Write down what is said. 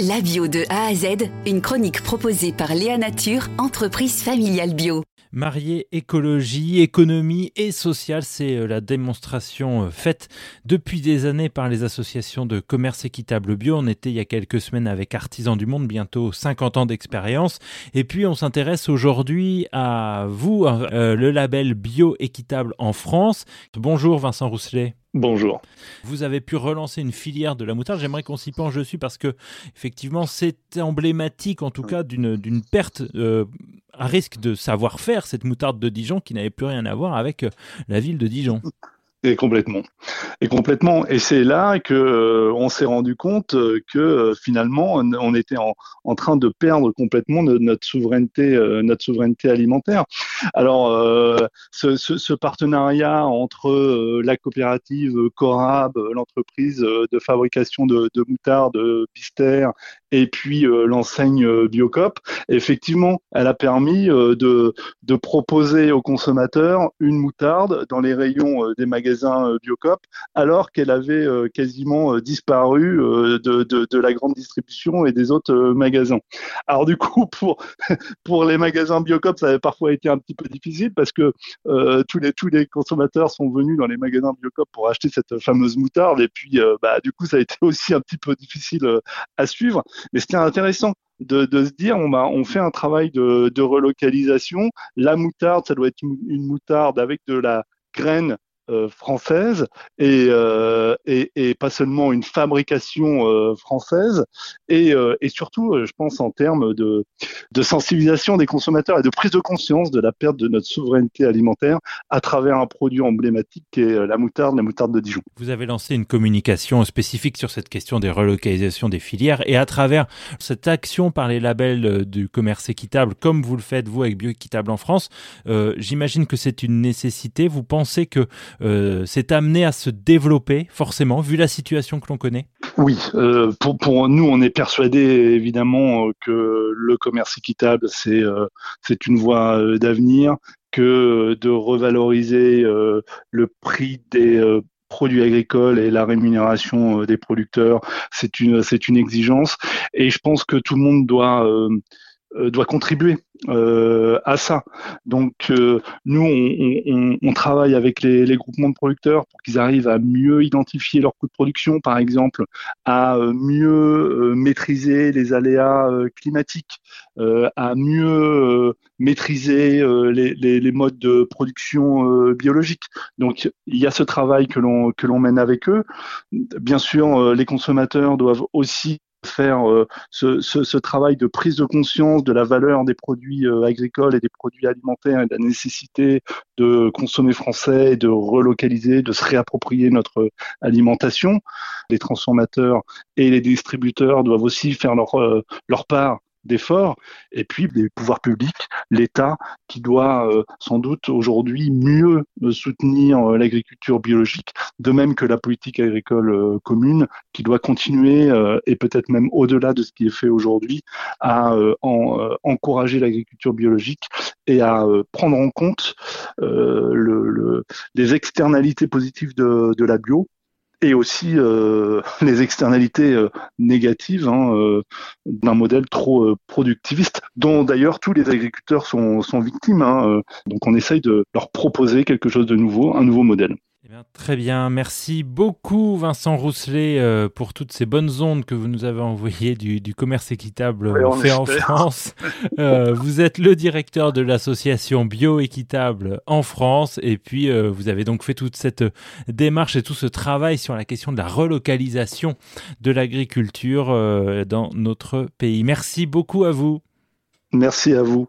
La bio de A à Z, une chronique proposée par Léa Nature, entreprise familiale bio. Marier écologie, économie et sociale, c'est euh, la démonstration euh, faite depuis des années par les associations de commerce équitable bio. On était il y a quelques semaines avec Artisans du Monde, bientôt 50 ans d'expérience. Et puis on s'intéresse aujourd'hui à vous, euh, le label bio équitable en France. Bonjour Vincent Rousselet. Bonjour. Vous avez pu relancer une filière de la moutarde. J'aimerais qu'on s'y penche dessus parce que, effectivement, c'est emblématique, en tout cas, d'une perte euh, à risque de savoir-faire, cette moutarde de Dijon qui n'avait plus rien à voir avec euh, la ville de Dijon. Et complètement. Et complètement. Et c'est là que euh, on s'est rendu compte euh, que euh, finalement on, était en, en, train de perdre complètement notre souveraineté, notre souveraineté alimentaire. Alors ce, partenariat entre la coopérative Corab, l'entreprise de fabrication de, de moutarde Bister, et puis l'enseigne Biocop, effectivement, elle a permis de, de proposer aux consommateurs une moutarde dans les rayons des magasins euh, Biocop, alors qu'elle avait euh, quasiment euh, disparu de, la grande distribution et des autres magasins. Alors du coup, pour, les magasins Biocop, ça avait parfois été un petit peu difficile parce que tous, les, tous les consommateurs sont venus dans les magasins Biocop pour acheter cette fameuse moutarde et puis bah, du coup, ça a été aussi un petit peu difficile à suivre. Mais c'était intéressant de, se dire on, on fait un travail de, relocalisation. La moutarde, ça doit être une moutarde avec de la graine euh, française et, euh, pas seulement une fabrication euh, française et, et, surtout, je pense en termes de, de sensibilisation des consommateurs et de prise de conscience de la perte de notre souveraineté alimentaire à travers un produit emblématique qui est la moutarde, la moutarde de Dijon. Vous avez lancé une communication spécifique sur cette question des relocalisations des filières et à travers cette action par les labels du commerce équitable, comme vous le faites vous avec Bioéquitable en France, j'imagine que c'est une nécessité. Vous pensez que euh, c'est amené à se développer, forcément, vu la situation que l'on connaît? Oui, euh, pour, nous, on est persuadé évidemment que le commerce équitable, c'est euh, une voie d'avenir, que de revaloriser le prix des produits agricoles et la rémunération des producteurs, c'est une, c'est une exigence. Et je pense que tout le monde doit euh, doit contribuer euh, à ça. Donc euh, nous, on, on, travaille avec les, les, groupements de producteurs pour qu'ils arrivent à mieux identifier leurs coûts de production, par exemple, à mieux maîtriser les aléas climatiques, à mieux maîtriser les, les, les, modes de production biologique. Donc il y a ce travail que l'on que l'on mène avec eux. Bien sûr, les consommateurs doivent aussi faire euh, ce, travail de prise de conscience de la valeur des produits euh, agricoles et des produits alimentaires et de la nécessité de consommer français et de relocaliser, de se réapproprier notre alimentation. Les transformateurs et les distributeurs doivent aussi faire leur, euh, leur part d'efforts, et puis les pouvoirs publics, l'État, qui doit euh, sans doute aujourd'hui mieux euh, soutenir euh, l'agriculture biologique, de même que la politique agricole commune, qui doit continuer, et peut-être même au-delà de ce qui est fait aujourd'hui, à encourager l'agriculture biologique et à prendre en compte le, les externalités positives de, de la bio, et aussi euh, les externalités euh, négatives hein, euh, d'un modèle trop productiviste, dont d'ailleurs tous les agriculteurs sont, victimes. Hein, donc on essaye de leur proposer quelque chose de nouveau, un nouveau modèle. Très bien, merci beaucoup Vincent Rousselet euh, pour toutes ces bonnes ondes que vous nous avez envoyées du, commerce équitable fait en France. Euh, vous êtes le directeur de l'association Bioéquitable en France et puis euh, vous avez donc fait toute cette démarche et tout ce travail sur la question de la relocalisation de l'agriculture dans notre pays. Merci beaucoup à vous. Merci à vous.